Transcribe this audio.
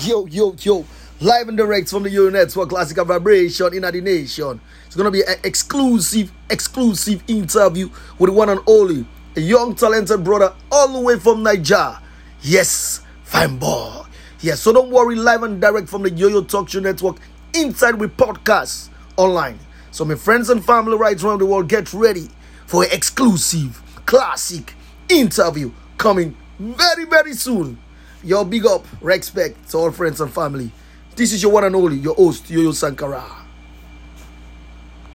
Yo, yo, yo. Live and direct from the Yo Network, Classical Vibration in the nation. It's gonna be an exclusive, exclusive interview with one and only, a young talented brother all the way from Niger. Yes, fine boy. Yes, so don't worry, live and direct from the Yo-Yo Talk Show Network, inside with podcasts online. So my friends and family right around the world, get ready for an exclusive, classic interview coming very, very soon. Your big up, respect to all friends and family. This is your one and only, your host, Yo-Yo Sankara.